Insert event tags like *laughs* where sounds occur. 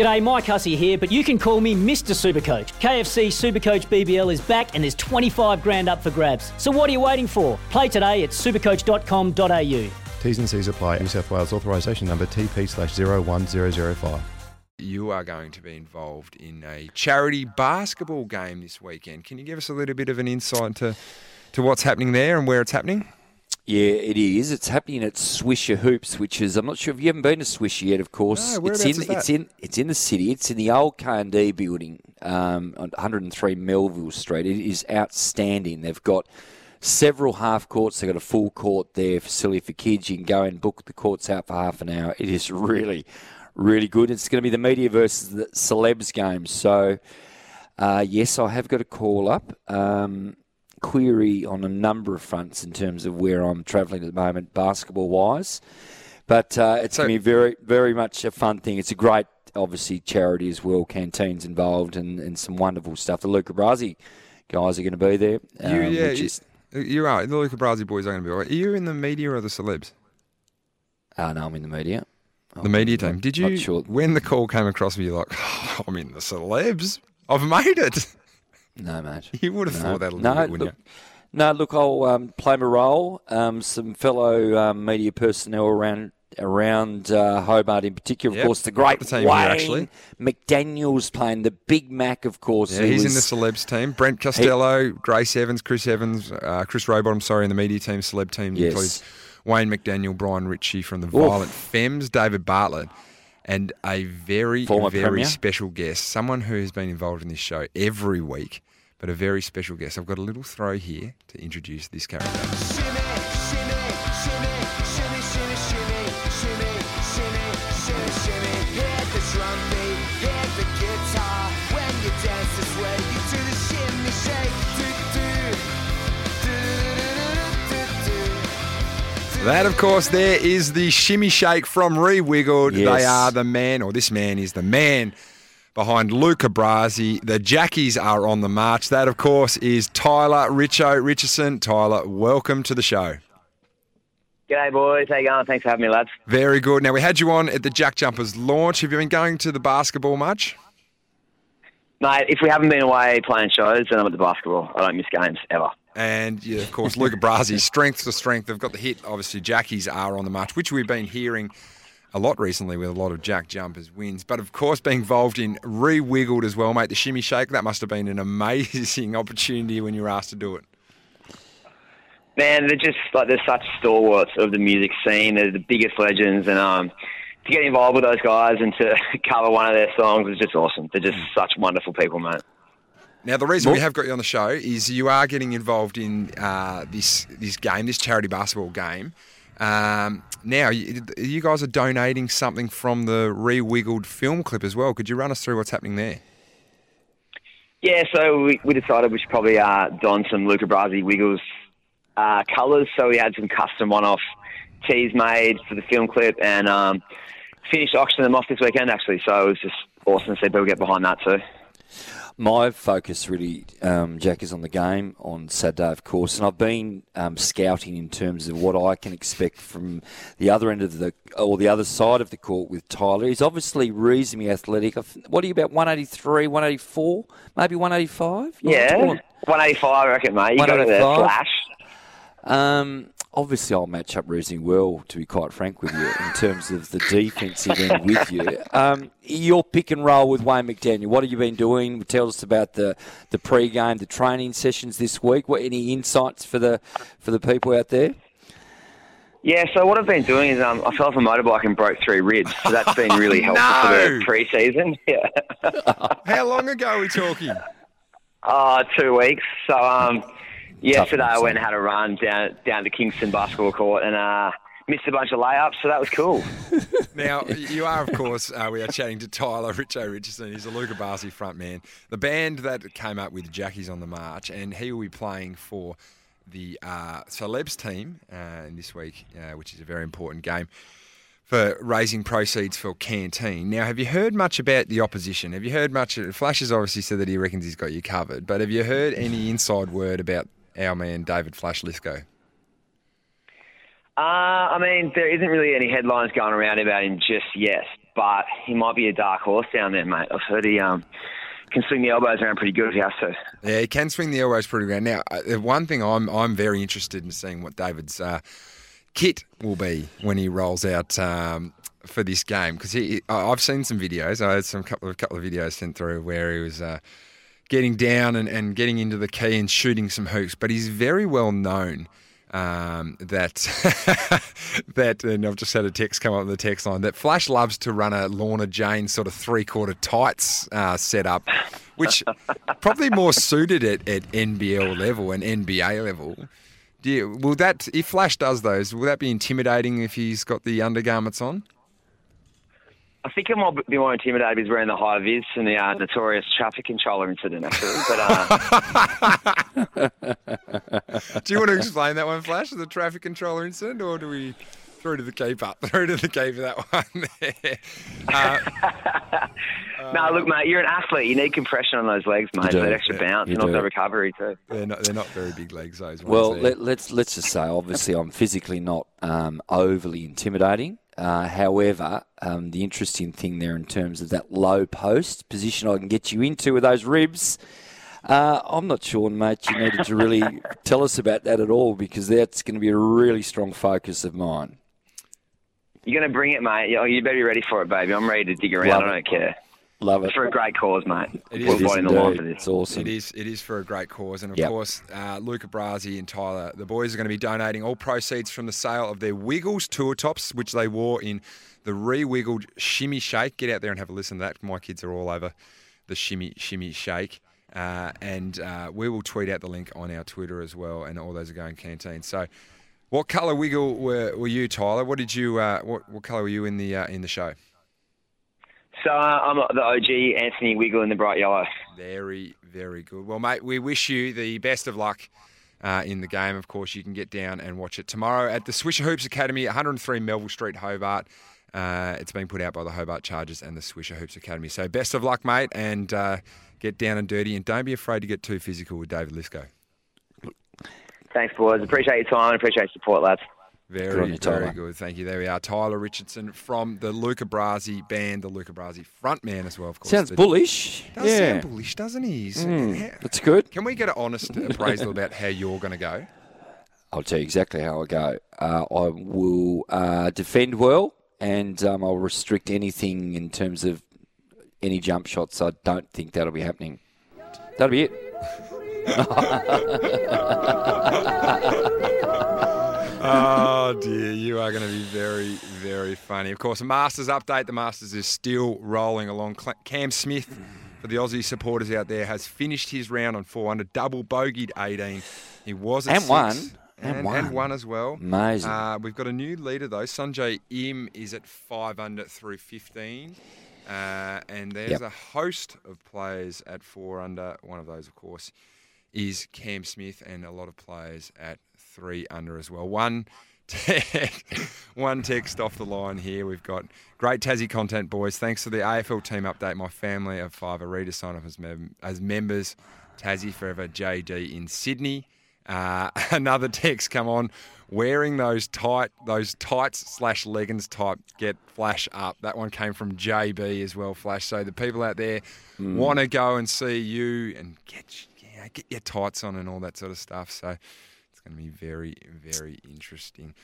G'day, Mike Hussey here, but you can call me Mr. Supercoach. KFC Supercoach BBL is back and there's 25 grand up for grabs. So what are you waiting for? Play today at supercoach.com.au. T's and C's apply. New South Wales authorisation number TP slash 01005. You are going to be involved in a charity basketball game this weekend. Can you give us a little bit of an insight to, to what's happening there and where it's happening? Yeah, it is. It's happening at Swisher Hoops, which is I'm not sure if you haven't been to Swisher yet. Of course, No, it's in it's in it's in the city. It's in the old K and D building um, on 103 Melville Street. It is outstanding. They've got several half courts. They've got a full court there, facility for kids. You can go and book the courts out for half an hour. It is really, really good. It's going to be the media versus the celebs game. So, uh, yes, I have got a call up. Um, query on a number of fronts in terms of where I'm travelling at the moment, basketball wise. But uh, it's So- going to be very, very much a fun thing. It's a great, obviously, charity as well. Canteens involved and, and some wonderful stuff. The Luca Brasi guys are going to be there. um, You, yeah, which you, is, you are. The Luca Brasi boys are going to be all right. Are you in the media or the celebs? oh, no, I'm in the media. The media team. Did you, sure. when the call came across me, you're like, *laughs* oh, I'm in the celebs. I've made it. No, mate. *laughs* You would have No, thought that a little no, bit, wouldn't look, No, look, I'll um, play my role. Um, some fellow um, media personnel around around uh, Hobart in particular. Of Yep, course, the great the team here, Wayne actually. McDaniel's playing the Big Mac, of course. Yeah, he's in the celebs team. Brent Costello, Grace Evans, Chris Evans, uh, Chris Robot, sorry, in the media team, celeb team Yes. includes Wayne McDaniel, Brian Ritchie from the Violent Femmes, David Bartlett, and a very, Former very Premier. special guest, someone who has been involved in this show every week, but a very special guest. I've got a little throw here to introduce this character. That, of course, there is the shimmy shake from Rewiggled. They are the man, or this man is the man behind Luca Brasi. The Jackies are on the march. That, of course, is Tyler Richo Richardson. Tyler, welcome to the show. G'day, boys. How you going? Thanks for having me, lads. Very good. Now, we had you on at the Jack Jumpers launch. Have you been going to the basketball much? Mate, if we haven't been away playing shows, then I'm at the basketball. I don't miss games, ever. And yeah, of *laughs* course, Luca Brasi, strength to strength. They've got the hit. Obviously, Jackies are on the march, which we've been hearing a lot recently with a lot of Jack Jumpers wins. But of course, being involved in re-wiggled as well, mate. The shimmy shake that must have been an amazing *laughs* opportunity when you were asked to do it. Man, they're just like they're such stalwarts of the music scene. They're the biggest legends, and um, to get involved with those guys and to *laughs* cover one of their songs is just awesome. They're just such wonderful people, mate. Now, the reason we have got you on the show is you are getting involved in uh, this this game, this charity basketball game. Um, now, you, you guys are donating something from the re-wiggled film clip as well. Could you run us through what's happening there? Yeah, so we, we decided we should probably uh, don some Luca Brasi Wiggles uh, colours. So we had some custom one-off tees made for the film clip and um, finished auctioning them off this weekend, actually. So it was just awesome to see people get behind that too. My focus really, um, Jack, is on the game on Saturday, of course, and I've been um, scouting in terms of what I can expect from the other end of the or the other side of the court with Tyler. He's obviously reasonably athletic. What are you about 183, 184, maybe 185? Yeah, 185, I reckon, mate. You got there, flash. Um, obviously, I'll match up reasonably well, to be quite frank with you, in terms of the defensive end with you. Um, your pick and roll with Wayne McDaniel. What have you been doing? Tell us about the, the pre-game, the training sessions this week. What any insights for the for the people out there? Yeah, so what I've been doing is um, I fell off a motorbike and broke three ribs. So that's been really *laughs* helpful for No. the pre-season. *laughs* Yeah. How long ago are we talking? Uh, two weeks. So um, yesterday I went and had a run down down to Kingston basketball court and uh, missed a bunch of layups. So that was cool. *laughs* Now, *laughs* you are, of course, uh, we are chatting to Tyler Richo Richardson. He's a Luca Brasi frontman. The band that came up with Jackie's on the March, and he will be playing for the uh, Celebs team uh, this week, uh, which is a very important game for raising proceeds for Canteen. Now, have you heard much about the opposition? Have you heard much? Flash has obviously said that he reckons he's got you covered, but have you heard any inside word about our man David Flash Lisco? Uh, I mean, there isn't really any headlines going around about him just yet. but he might be a dark horse down there, mate. I've heard he um, can swing the elbows around pretty good if he has to. Yeah, he can swing the elbows pretty good. Now, uh, one thing I'm I'm very interested in seeing what David's uh, kit will be when he rolls out um, for this game because I've seen some videos. I had some couple of couple of videos sent through where he was. Uh, Getting down and, and getting into the key and shooting some hooks, but he's very well known um, that *laughs* that, and I've just had a text come up on the text line that Flash loves to run a Lorna Jane sort of three quarter tights uh, setup, which *laughs* probably more suited at, at NBL level and NBA level. Do you, will that if Flash does those, will that be intimidating if he's got the undergarments on? I think it might be more intimidated if he's wearing the high vis and the uh, notorious traffic controller incident, actually. But uh, *laughs* Do you want to explain that one, Flash, the traffic controller incident, or do we through to the keeper? *laughs* Through to the keeper that one. *laughs* Uh, no, look, mate, you're an athlete. You need compression on those legs, mate. do. That extra Yeah, bounce you and also do. recovery too. they're not they're not very big legs those ones. Well, there. let, let's let's just say, obviously, I'm physically not um, overly intimidating. Uh, however, um, the interesting thing there in terms of that low post position I can get you into with those ribs, uh, I'm not sure, mate. You needed to really *laughs* tell us about that at all because that's going to be a really strong focus of mine. You're going to bring it, mate. You you better be ready for it, baby. I'm ready to dig around. Love I don't care. Love it. For a great cause, mate. It is. We're It is the line indeed. for this. It's awesome. It is. It is for a great cause, and of Yep. course, uh, Luca Brasi and Tyler, the boys are going to be donating all proceeds from the sale of their Wiggles tour tops, which they wore in the re-wiggled shimmy shake. Get out there and have a listen to that. My kids are all over the shimmy shimmy shake, uh, and uh, we will tweet out the link on our Twitter as well, and all those are going canteen. So. What colour wiggle were, were you, Tyler? What did you? Uh, what, what colour were you in the uh, in the show? So uh, I'm the OG Anthony Wiggle in the bright yellow. Very, very good. Well, mate, we wish you the best of luck uh, in the game. Of course, you can get down and watch it tomorrow at the Swisher Hoops Academy, 103 Melville Street, Hobart. Uh, it's being put out by the Hobart Chargers and the Swisher Hoops Academy. So, best of luck, mate, and uh, get down and dirty. And don't be afraid to get too physical with David Lisco. Thanks, boys. Appreciate your time appreciate your support, lads. Very, Good on you, very good. Thank you. There we are. Tyler Richardson from the Luca Brasi band, the Luca Brasi frontman as well, of course. Sounds bullish. Does yeah, sound bullish, doesn't he? He's- Mm, how- that's good. Can we get an honest appraisal about how you're going to go? I'll tell you exactly how I go. Uh, I will uh, defend well, and um, I'll restrict anything in terms of any jump shots. I don't think that'll be happening. That'll be it. *laughs* *laughs* Oh dear, you are going to be very, very funny. Of course, a Masters update. The Masters is still rolling along. Cam Smith, for the Aussie supporters out there, has finished his round on four under, double bogeyed 18. He was at And six, won. and, And won. and won as well. Amazing. Uh, we've got a new leader though. Sungjae Im is at five under through 15. Uh, and there's Yep. a host of players at four under. One of those, of course, is Cam Smith, and a lot of players at three under as well. One. Text, *laughs* one text off the line here. We've got great Tassie content, boys. Thanks for the AFL team update. My family of five are ready to sign up as, mem- as members. Tassie Forever JD in Sydney. Uh, *laughs* another text come on. Wearing those tight, those tights slash leggings type get flash up. That one came from JB as well, flash. So the people out there want to go and see you and get you know, get your tights on and all that sort of stuff. So it's going to be very, very interesting.